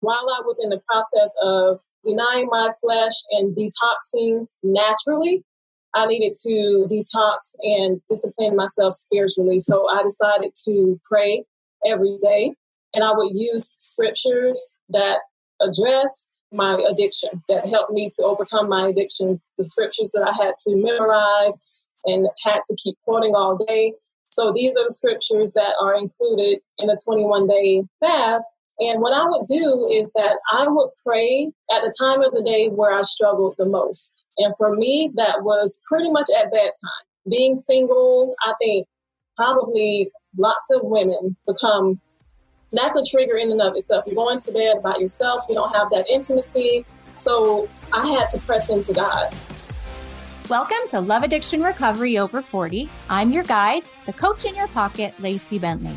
while I was in the process of denying my flesh and detoxing naturally, I needed to detox and discipline myself spiritually. So I decided to pray every day. And I would use scriptures that addressed my addiction, that helped me to overcome my addiction, the scriptures that I had to memorize and had to keep quoting all day. So these are the scriptures that are included in a 21 day fast. And what I would do is that I would pray at the time of the day where I struggled the most. And for me, that was pretty much at that time. Being single, I think probably lots of women become that's a trigger in and of itself. You're going to bed by yourself, you don't have that intimacy. So I had to press into God. Welcome to Love Addiction Recovery Over 40. I'm your guide, the coach in your pocket, Lacy Bentley.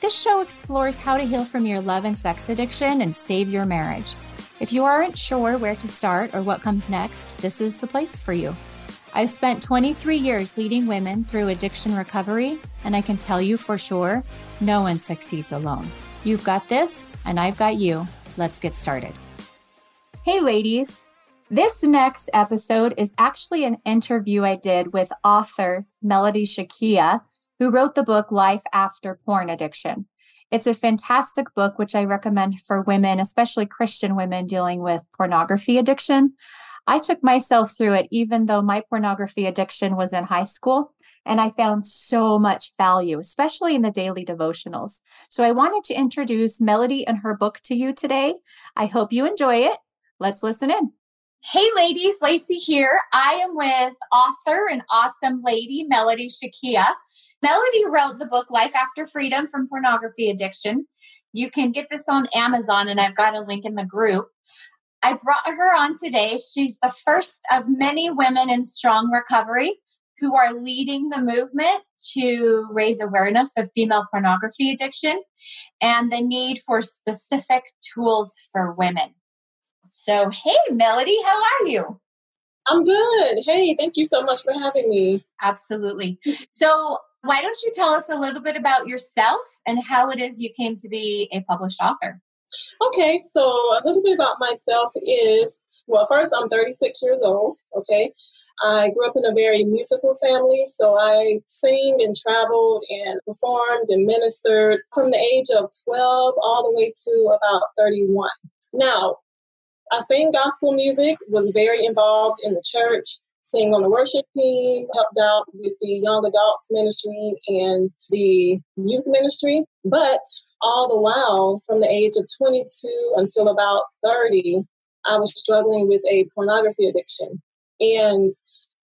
This show explores how to heal from your love and sex addiction and save your marriage. If you aren't sure where to start or what comes next, this is the place for you. I've spent 23 years leading women through addiction recovery, and I can tell you for sure no one succeeds alone. You've got this, and I've got you. Let's get started. Hey, ladies. This next episode is actually an interview I did with author Melodie Shekia, who wrote the book Life After Porn Addiction. It's a fantastic book, which I recommend for women, especially Christian women dealing with pornography addiction. I took myself through it, even though my pornography addiction was in high school. And I found so much value, especially in the daily devotionals. So I wanted to introduce Melodie and her book to you today. I hope you enjoy it. Let's listen in. Hey, ladies, Lacy here. I am with author and awesome lady, Melodie Shekia. Melodie wrote the book Life After Freedom from Pornography Addiction. You can get this on Amazon, and I've got a link in the group. I brought her on today. She's the first of many women in strong recovery who are leading the movement to raise awareness of female pornography addiction and the need for specific tools for women. So, hey, Melodie, how are you? I'm good. Hey, thank you so much for having me. Absolutely. So, why don't you tell us a little bit about yourself and how it is you came to be a published author? Okay, so a little bit about myself is well, first, I'm 36 years old. Okay. I grew up in a very musical family, so I sang and traveled and performed and ministered from the age of 12 all the way to about 31. Now, I sang gospel music, was very involved in the church, sang on the worship team, helped out with the young adults ministry and the youth ministry. But all the while, from the age of 22 until about 30, I was struggling with a pornography addiction. And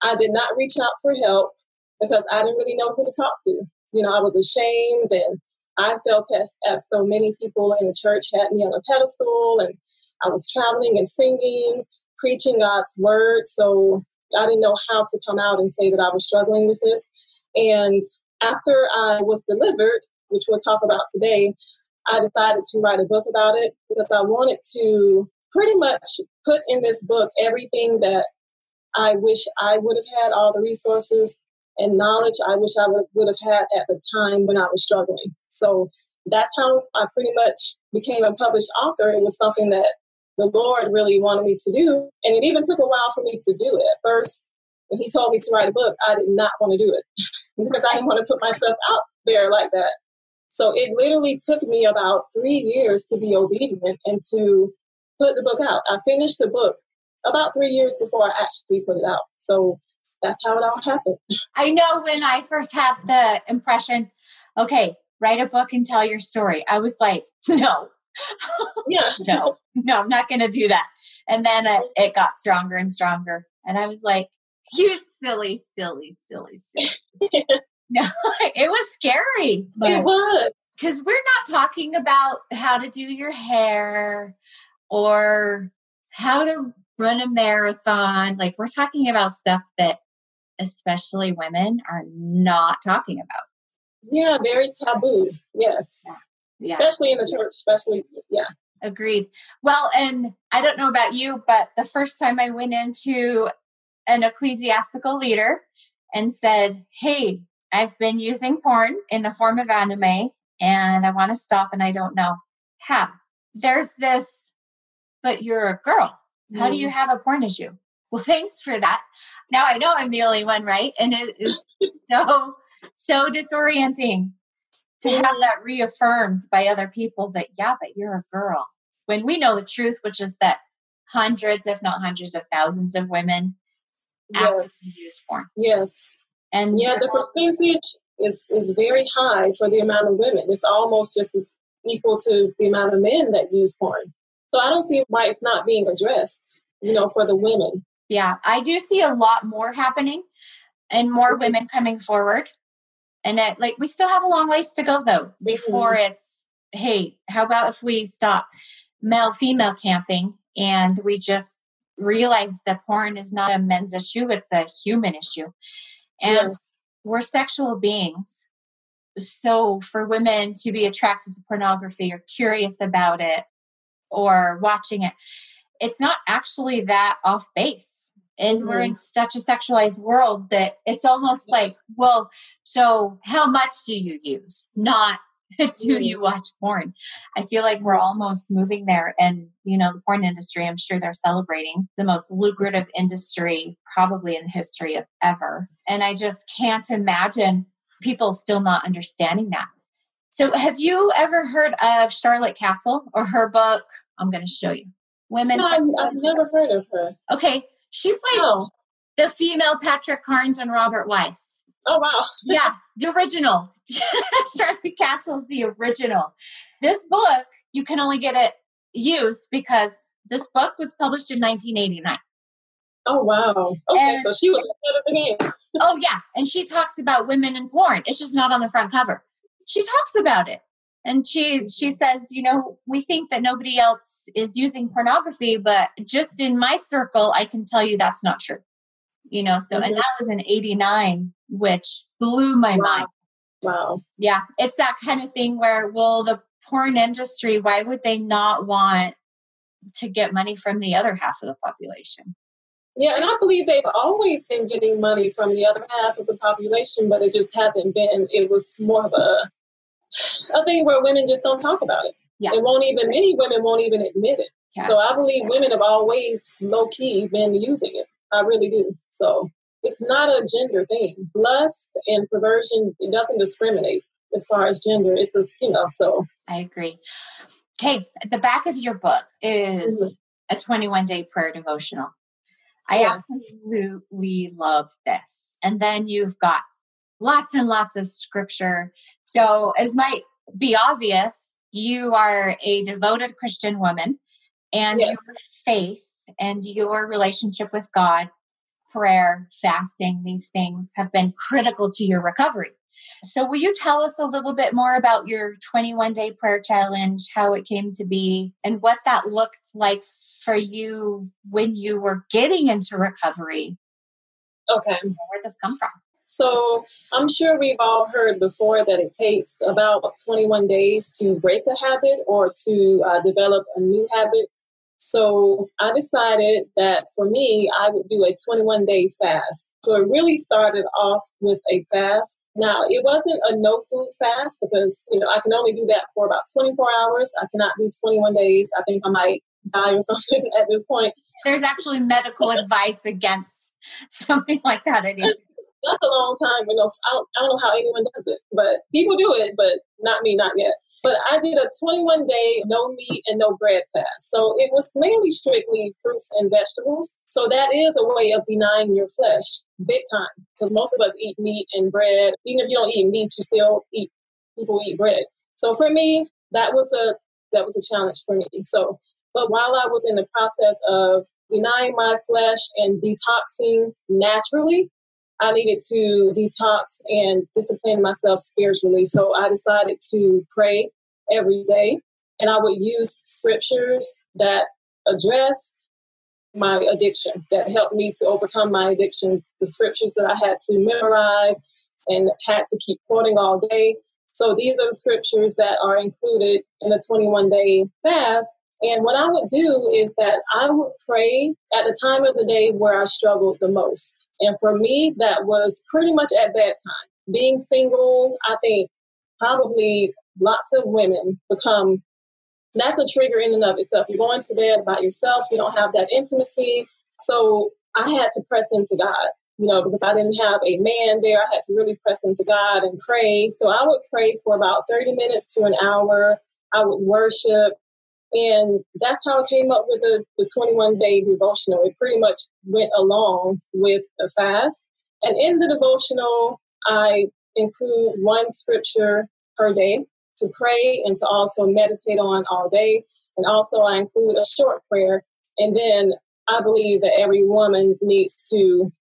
I did not reach out for help because I didn't really know who to talk to. You know, I was ashamed and I felt as, as though many people in the church had me on a pedestal and I was traveling and singing, preaching God's word. So I didn't know how to come out and say that I was struggling with this. And after I was delivered, which we'll talk about today, I decided to write a book about it because I wanted to pretty much put in this book everything that I wish I would have had all the resources and knowledge I wish I would, have had at the time when I was struggling. So that's how I pretty much became a published author. It was something that the Lord really wanted me to do. And it even took a while for me to do it. At first, when He told me to write a book, I did not want to do it because I didn't want to put myself out there like that. So it literally took me about three years to be obedient and to put the book out. I finished the book about three years before I actually put it out. So that's how it all happened. I know when I first had the impression, okay, write a book and tell your story. I was like, no. yeah. no, no, I'm not going to do that. And then it, it got stronger and stronger. And I was like, you silly, silly, silly, silly. No, it was scary. It was. Because we're not talking about how to do your hair or how to run a marathon. Like, we're talking about stuff that especially women are not talking about. Yeah, very taboo. Yes. Yeah. Yeah. Especially in the church, especially, yeah. Agreed. Well, and I don't know about you, but the first time I went into an ecclesiastical leader and said, Hey, I've been using porn in the form of anime and I want to stop and I don't know how. there's this, but you're a girl. How do you mm. have a porn issue? Well, thanks for that. Now I know I'm the only one, right? And it is so, so disorienting to have that reaffirmed by other people that, yeah, but you're a girl. When we know the truth, which is that hundreds, if not hundreds of thousands of women yes. use porn. Yes. And yeah, the percentage is, is very high for the amount of women. It's almost just as equal to the amount of men that use porn. So I don't see why it's not being addressed, you know, for the women. Yeah, I do see a lot more happening and more women coming forward. And that, like, we still have a long ways to go, though, before mm-hmm. it's, hey, how about if we stop male female camping and we just realize that porn is not a men's issue, it's a human issue. And yes. we're sexual beings. So for women to be attracted to pornography or curious about it or watching it, it's not actually that off base. And mm-hmm. we're in such a sexualized world that it's almost like, well, so how much do you use? Not do you watch porn? I feel like we're almost moving there. And, you know, the porn industry, I'm sure they're celebrating the most lucrative industry probably in the history of ever. And I just can't imagine people still not understanding that. So, have you ever heard of Charlotte Kasl or her book? I'm going to show you. Women. No, I've, I've, never heard of her. Okay. She's like no. the female Patrick Carnes and Robert Weiss. Oh wow. yeah, the original. Charlotte Kasl's the original. This book, you can only get it used because this book was published in 1989. Oh wow. Okay, and, so she was ahead of the game. oh yeah, and she talks about women in porn. It's just not on the front cover. She talks about it. And she she says, you know, we think that nobody else is using pornography, but just in my circle, I can tell you that's not true. You know, so mm-hmm. and that was in 89 which blew my wow. mind. Wow. Yeah. It's that kind of thing where, well, the porn industry, why would they not want to get money from the other half of the population? Yeah, and I believe they've always been getting money from the other half of the population, but it just hasn't been. It was more of a a thing where women just don't talk about it. Yeah. It won't even many women won't even admit it. Yeah. So I believe women have always low key been using it. I really do. So it's not a gender thing. Lust and perversion, it doesn't discriminate as far as gender. It's just, you know, so. I agree. Okay, the back of your book is mm-hmm. a 21 day prayer devotional. I yes. absolutely love this. And then you've got lots and lots of scripture. So, as might be obvious, you are a devoted Christian woman, and yes. your faith and your relationship with God prayer, fasting, these things have been critical to your recovery. So, will you tell us a little bit more about your 21 day prayer challenge, how it came to be, and what that looked like for you when you were getting into recovery? Okay. Where did this come from? So, I'm sure we've all heard before that it takes about 21 days to break a habit or to uh, develop a new habit. So I decided that for me, I would do a 21 day fast. So it really started off with a fast. Now, it wasn't a no food fast because, you know, I can only do that for about 24 hours. I cannot do 21 days. I think I might die or something at this point. There's actually medical advice against something like that. It is that's a long time. I don't, I don't know how anyone does it, but people do it, but not me, not yet. But I did a 21 day no meat and no bread fast. So it was mainly strictly fruits and vegetables. So that is a way of denying your flesh big time because most of us eat meat and bread. Even if you don't eat meat, you still eat, people eat bread. So for me, that was a, that was a challenge for me. So but while I was in the process of denying my flesh and detoxing naturally, I needed to detox and discipline myself spiritually. So I decided to pray every day. And I would use scriptures that addressed my addiction, that helped me to overcome my addiction, the scriptures that I had to memorize and had to keep quoting all day. So these are the scriptures that are included in the 21 day fast. And what I would do is that I would pray at the time of the day where I struggled the most. And for me, that was pretty much at that time. Being single, I think probably lots of women become that's a trigger in and of itself. You're going to bed by yourself, you don't have that intimacy. So I had to press into God, you know, because I didn't have a man there. I had to really press into God and pray. So I would pray for about 30 minutes to an hour. I would worship. And that's how I came up with the, the 21 day devotional. It pretty much went along with the fast. And in the devotional, I include one scripture per day to pray and to also meditate on all day. And also, I include a short prayer. And then I believe that every woman needs to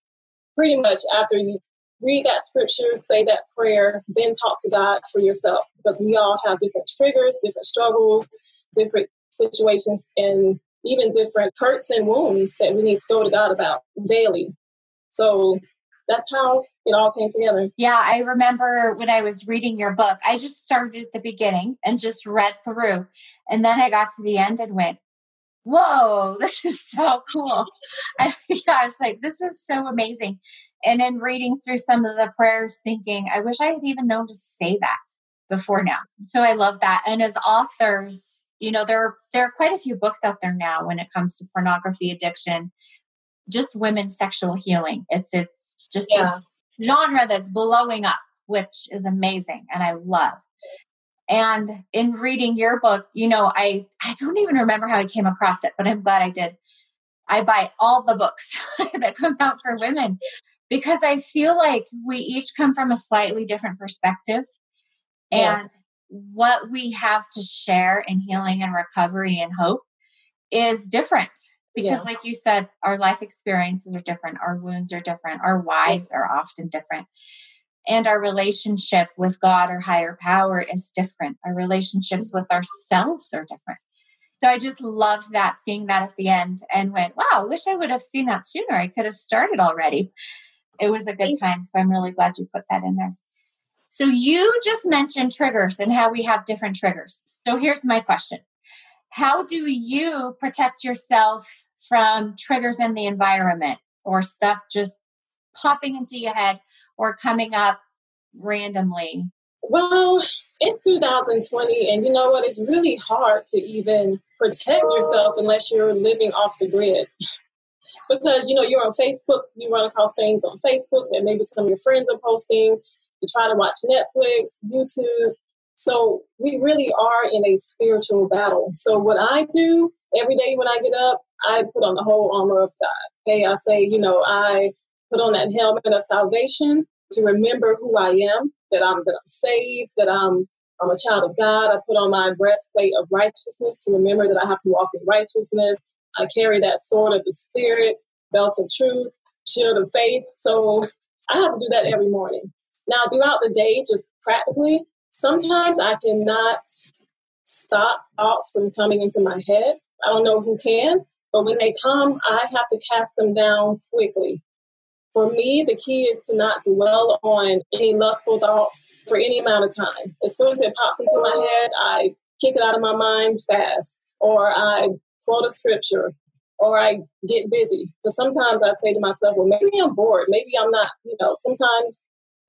pretty much after you read that scripture, say that prayer, then talk to God for yourself because we all have different triggers, different struggles, different situations, and even different hurts and wounds that we need to go to God about daily. So that's how it all came together. Yeah, I remember when I was reading your book, I just started at the beginning and just read through. And then I got to the end and went, whoa, this is so cool. I, yeah, I was like, this is so amazing. And then reading through some of the prayers, thinking, I wish I had even known to say that before now. So I love that. And as authors, you know, there, there are quite a few books out there now when it comes to pornography addiction, just women's sexual healing. It's, it's just yeah. this genre that's blowing up, which is amazing and I love. And in reading your book, you know, I I don't even remember how I came across it, but I'm glad I did. I buy all the books that come out for women because I feel like we each come from a slightly different perspective. And yes. What we have to share in healing and recovery and hope is different. Because yeah. like you said our life experiences are different our wounds are different our whys are often different and our relationship with god or higher power is different. Our relationships with ourselves are different. So i just loved that seeing that at the end and went wow wish i would have seen that sooner. I could have started already. It was a good time so i'm really glad you put that in there so you just mentioned triggers and how we have different triggers so here's my question how do you protect yourself from triggers in the environment or stuff just popping into your head or coming up randomly? Well, it's 2020, and you know what? It's really hard to even protect yourself unless you're living off the grid. because you know you're on Facebook, you run across things on Facebook that maybe some of your friends are posting. Try to watch Netflix, YouTube, so we really are in a spiritual battle. So what I do every day when I get up, I put on the whole armor of God. Okay, I say, you know, I put on that helmet of salvation to remember who I am, that I'm that I'm saved, that I'm I'm a child of God. I put on my breastplate of righteousness to remember that I have to walk in righteousness. I carry that sword of the spirit, belt of truth, shield of faith. So I have to do that every morning. Now, throughout the day, just practically, sometimes I cannot stop thoughts from coming into my head. I don't know who can, but when they come, I have to cast them down quickly. For me, the key is to not dwell on any lustful thoughts for any amount of time. As soon as it pops into my head, I kick it out of my mind fast, or I quote a scripture, or I get busy. Because sometimes I say to myself, well, maybe I'm bored. Maybe I'm not, you know, sometimes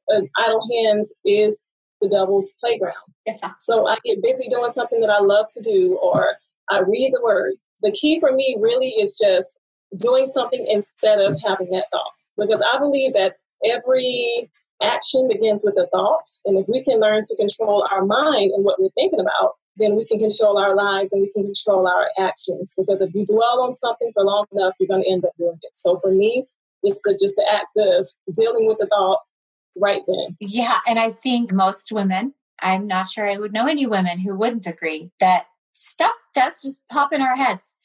idle hands is the devil's playground. Yeah. So I get busy doing something that I love to do, or I read the word. The key for me really is just doing something instead of having that thought. Because I believe that every action begins with a thought. And if we can learn to control our mind and what we're thinking about, then we can control our lives and we can control our actions. Because if you dwell on something for long enough, you're going to end up doing it. So for me, it's the, just the act of dealing with the thought right then. Yeah. And I think most women, I'm not sure I would know any women who wouldn't agree that stuff does just pop in our heads.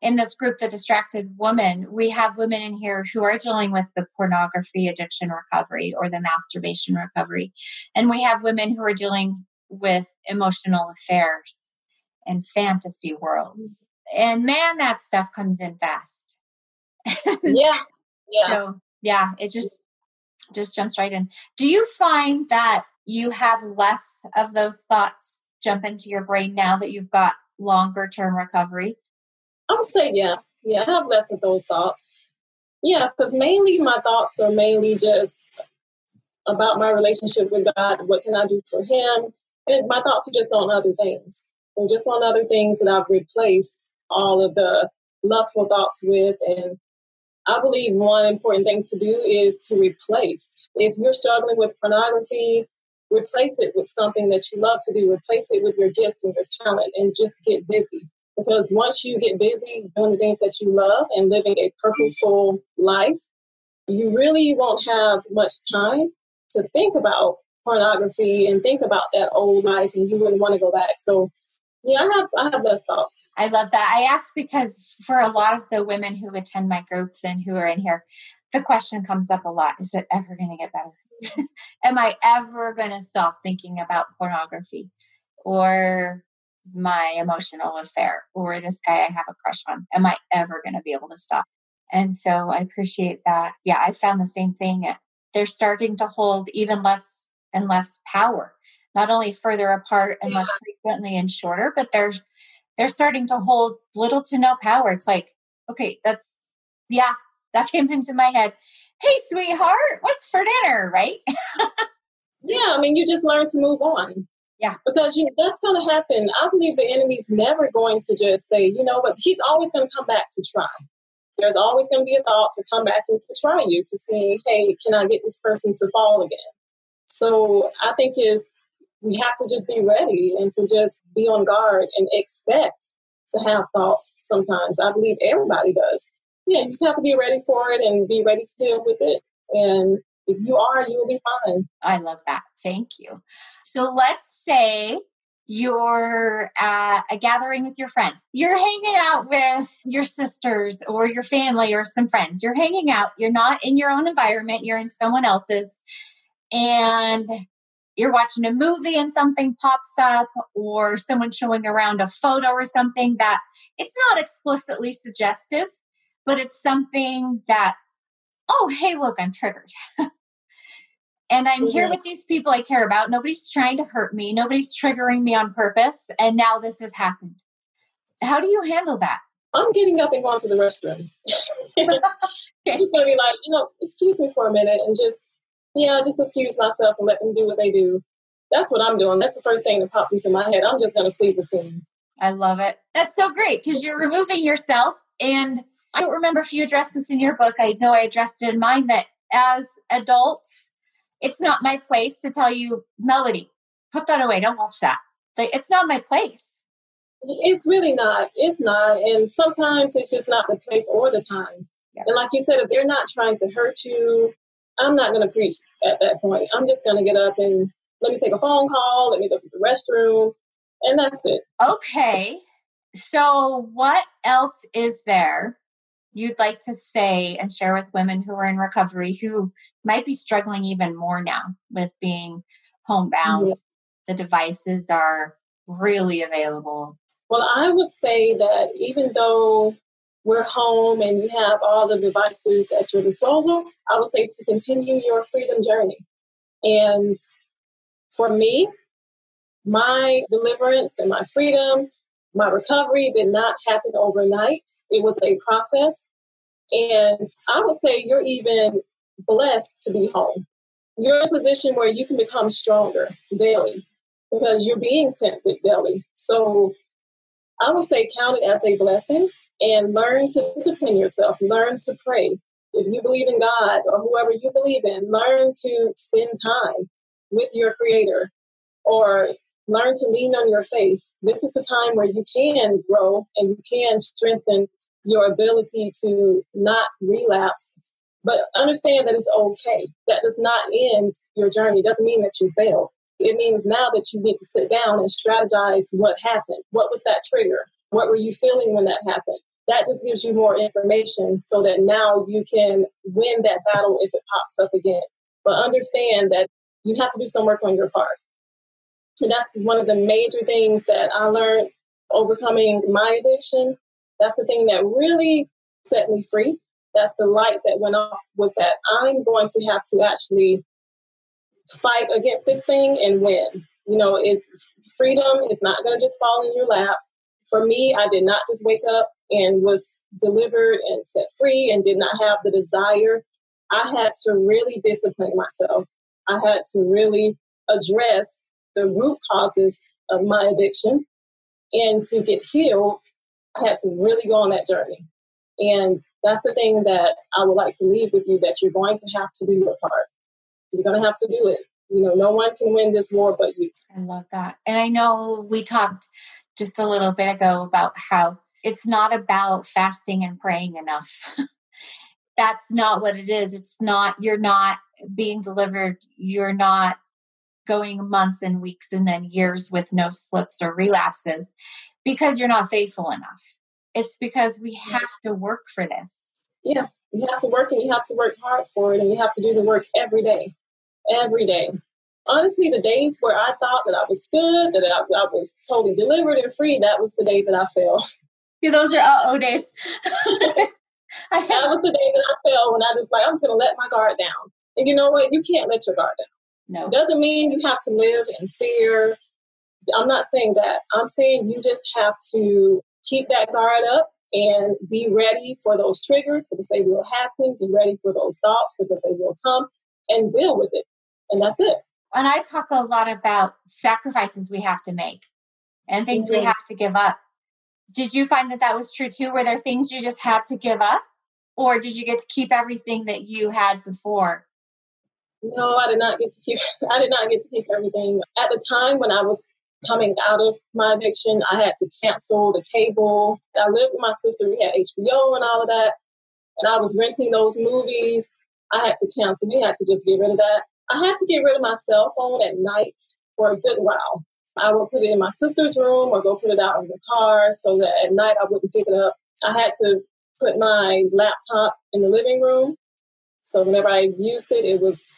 In this group, The Distracted Woman, we have women in here who are dealing with the pornography addiction recovery or the masturbation recovery. And we have women who are dealing with emotional affairs and fantasy worlds. And man, that stuff comes in fast. yeah. Yeah. So, yeah, it just just jumps right in. Do you find that you have less of those thoughts jump into your brain now that you've got longer term recovery? I would say, yeah. Yeah, I have less of those thoughts. Yeah, because mainly my thoughts are mainly just about my relationship with God. What can I do for Him? And my thoughts are just on other things. and just on other things that I've replaced all of the lustful thoughts with. And I believe one important thing to do is to replace. If you're struggling with pornography, replace it with something that you love to do, replace it with your gift and your talent, and just get busy. Because once you get busy doing the things that you love and living a purposeful life, you really won't have much time to think about pornography and think about that old life and you wouldn't want to go back. So yeah, I have I have less thoughts. I love that. I ask because for a lot of the women who attend my groups and who are in here, the question comes up a lot: Is it ever going to get better? Am I ever going to stop thinking about pornography, or my emotional affair, or this guy I have a crush on? Am I ever going to be able to stop? And so I appreciate that. Yeah, I found the same thing. They're starting to hold even less and less power not only further apart and less frequently and shorter, but they're they're starting to hold little to no power. It's like, okay, that's yeah, that came into my head. Hey, sweetheart, what's for dinner, right? yeah, I mean, you just learn to move on. Yeah. Because you know, that's going to happen. I believe the enemy's never going to just say, you know, but he's always going to come back to try. There's always going to be a thought to come back and to try you to see, hey, can I get this person to fall again? So I think is we have to just be ready and to just be on guard and expect to have thoughts sometimes. I believe everybody does. Yeah, you just have to be ready for it and be ready to deal with it. And if you are, you will be fine. I love that. Thank you. So let's say you're at a gathering with your friends. You're hanging out with your sisters or your family or some friends. You're hanging out. You're not in your own environment, you're in someone else's. And you're watching a movie and something pops up or someone showing around a photo or something that it's not explicitly suggestive but it's something that oh hey look i'm triggered. And i'm here mm-hmm. with these people i care about. Nobody's trying to hurt me. Nobody's triggering me on purpose. And now this has happened. How do you handle that? I'm getting up and going to the restroom. I'm just going to be like you know excuse me for a minute and just yeah, just excuse myself and let them do what they do. That's what I'm doing. That's the first thing that pops into my head. I'm just going to flee the scene. I love it. That's so great because you're removing yourself. And I don't remember if you addressed this in your book. I know I addressed it in mine that as adults, it's not my place to tell you, Melodie, put that away. Don't watch that. It's not my place. It's really not. It's not. And sometimes it's just not the place or the time. Yeah. And like you said, if they're not trying to hurt you, I'm not going to preach at that point. I'm just going to get up and let me take a phone call, let me go to the restroom, and that's it. Okay. So, what else is there you'd like to say and share with women who are in recovery who might be struggling even more now with being homebound? The devices are really available. Well, I would say that even though we're home and you have all the devices at your disposal, I would say to continue your freedom journey. And for me, my deliverance and my freedom, my recovery did not happen overnight. It was a process. And I would say you're even blessed to be home. You're in a position where you can become stronger daily because you're being tempted daily. So I would say count it as a blessing and learn to discipline yourself, learn to pray. If you believe in God or whoever you believe in, learn to spend time with your Creator or learn to lean on your faith. This is the time where you can grow and you can strengthen your ability to not relapse. But understand that it's okay. That does not end your journey. It doesn't mean that you failed. It means now that you need to sit down and strategize what happened. What was that trigger? What were you feeling when that happened? That just gives you more information so that now you can win that battle if it pops up again. But understand that you have to do some work on your part. And that's one of the major things that I learned overcoming my addiction. That's the thing that really set me free. That's the light that went off was that I'm going to have to actually fight against this thing and win. You know, is freedom is not going to just fall in your lap for me, I did not just wake up and was delivered and set free and did not have the desire. I had to really discipline myself. I had to really address the root causes of my addiction And to get healed, I had to really go on that journey. And that's the thing that I would like to leave with you that you're going to have to do your part. You're going to have to do it. You know, no one can win this war but you. I love that. And I know we talked just a little bit ago about how it's not about fasting and praying enough. That's not what it is. It's not, you're not being delivered. You're not going months and weeks and then years with no slips or relapses because you're not faithful enough. It's because we have to work for this. Yeah, you have to work and you have to work hard for it and you have to do the work every day. Every day. Honestly, the days where I thought that I was good, that I, I was totally delivered and free, that was the day that I fell. Those are uh oh days. that was the day that I fell when I just like, I'm just going to let my guard down. And you know what? You can't let your guard down. No. It doesn't mean you have to live in fear. I'm not saying that. I'm saying you just have to keep that guard up and be ready for those triggers because they will happen. Be ready for those thoughts because they will come and deal with it. And that's it. And I talk a lot about sacrifices we have to make and things mm-hmm. we have to give up. Did you find that that was true too? Were there things you just had to give up? Or did you get to keep everything that you had before? No, I did not get to keep. I did not get to keep everything. At the time when I was coming out of my addiction, I had to cancel the cable. I lived with my sister. We had HBO and all of that, and I was renting those movies. I had to cancel. We had to just get rid of that. I had to get rid of my cell phone at night for a good while. I would put it in my sister's room or go put it out in the car so that at night I wouldn't pick it up. I had to put my laptop in the living room. So whenever I used it, it was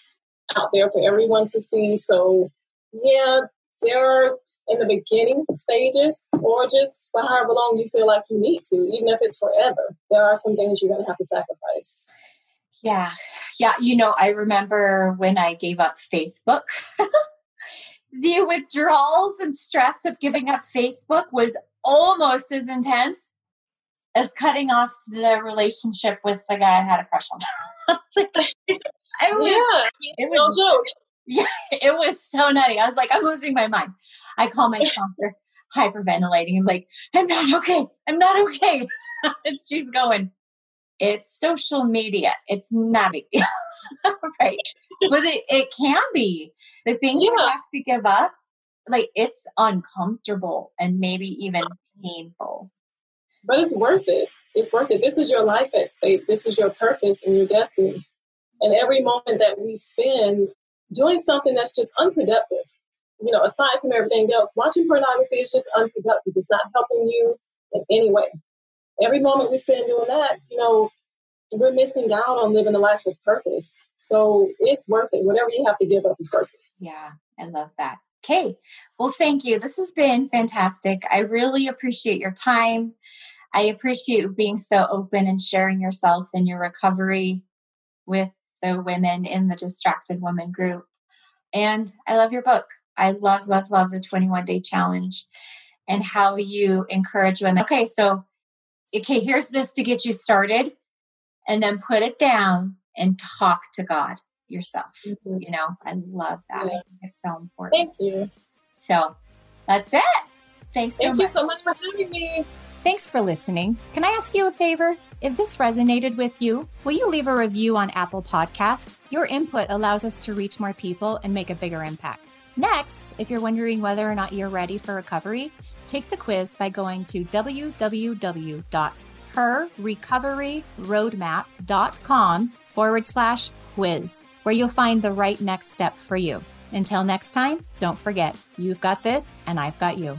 out there for everyone to see. So, yeah, there are in the beginning stages or just for however long you feel like you need to, even if it's forever, there are some things you're going to have to sacrifice. Yeah. Yeah. You know, I remember when I gave up Facebook, the withdrawals and stress of giving up Facebook was almost as intense as cutting off the relationship with the guy I had a crush on. I was, yeah, it was, no joke. Yeah, it was so nutty. I was like, I'm losing my mind. I call my sponsor hyperventilating. I'm like, I'm not okay. I'm not okay. and she's going, it's social media. It's not a big deal. right. But it, it can be. The things yeah. you have to give up, like it's uncomfortable and maybe even painful. But it's worth it. It's worth it. This is your life at stake. This is your purpose and your destiny. And every moment that we spend doing something that's just unproductive, you know, aside from everything else, watching pornography is just unproductive. It's not helping you in any way. Every moment we spend doing that, you know, we're missing out on living a life with purpose. So it's worth it. Whatever you have to give up is worth it. Yeah, I love that. Okay. Well, thank you. This has been fantastic. I really appreciate your time. I appreciate you being so open and sharing yourself and your recovery with the women in the Distracted Woman group. And I love your book. I love, love, love the 21 day challenge and how you encourage women. Okay, so, okay, here's this to get you started, and then put it down and talk to God yourself. Mm-hmm. You know, I love that. Yeah. It's so important. Thank you. So that's it. Thanks so Thank much. you so much for having me. Thanks for listening. Can I ask you a favor? If this resonated with you, will you leave a review on Apple Podcasts? Your input allows us to reach more people and make a bigger impact. Next, if you're wondering whether or not you're ready for recovery, take the quiz by going to www.herrecoveryroadmap.com forward slash quiz, where you'll find the right next step for you. Until next time, don't forget, you've got this and I've got you.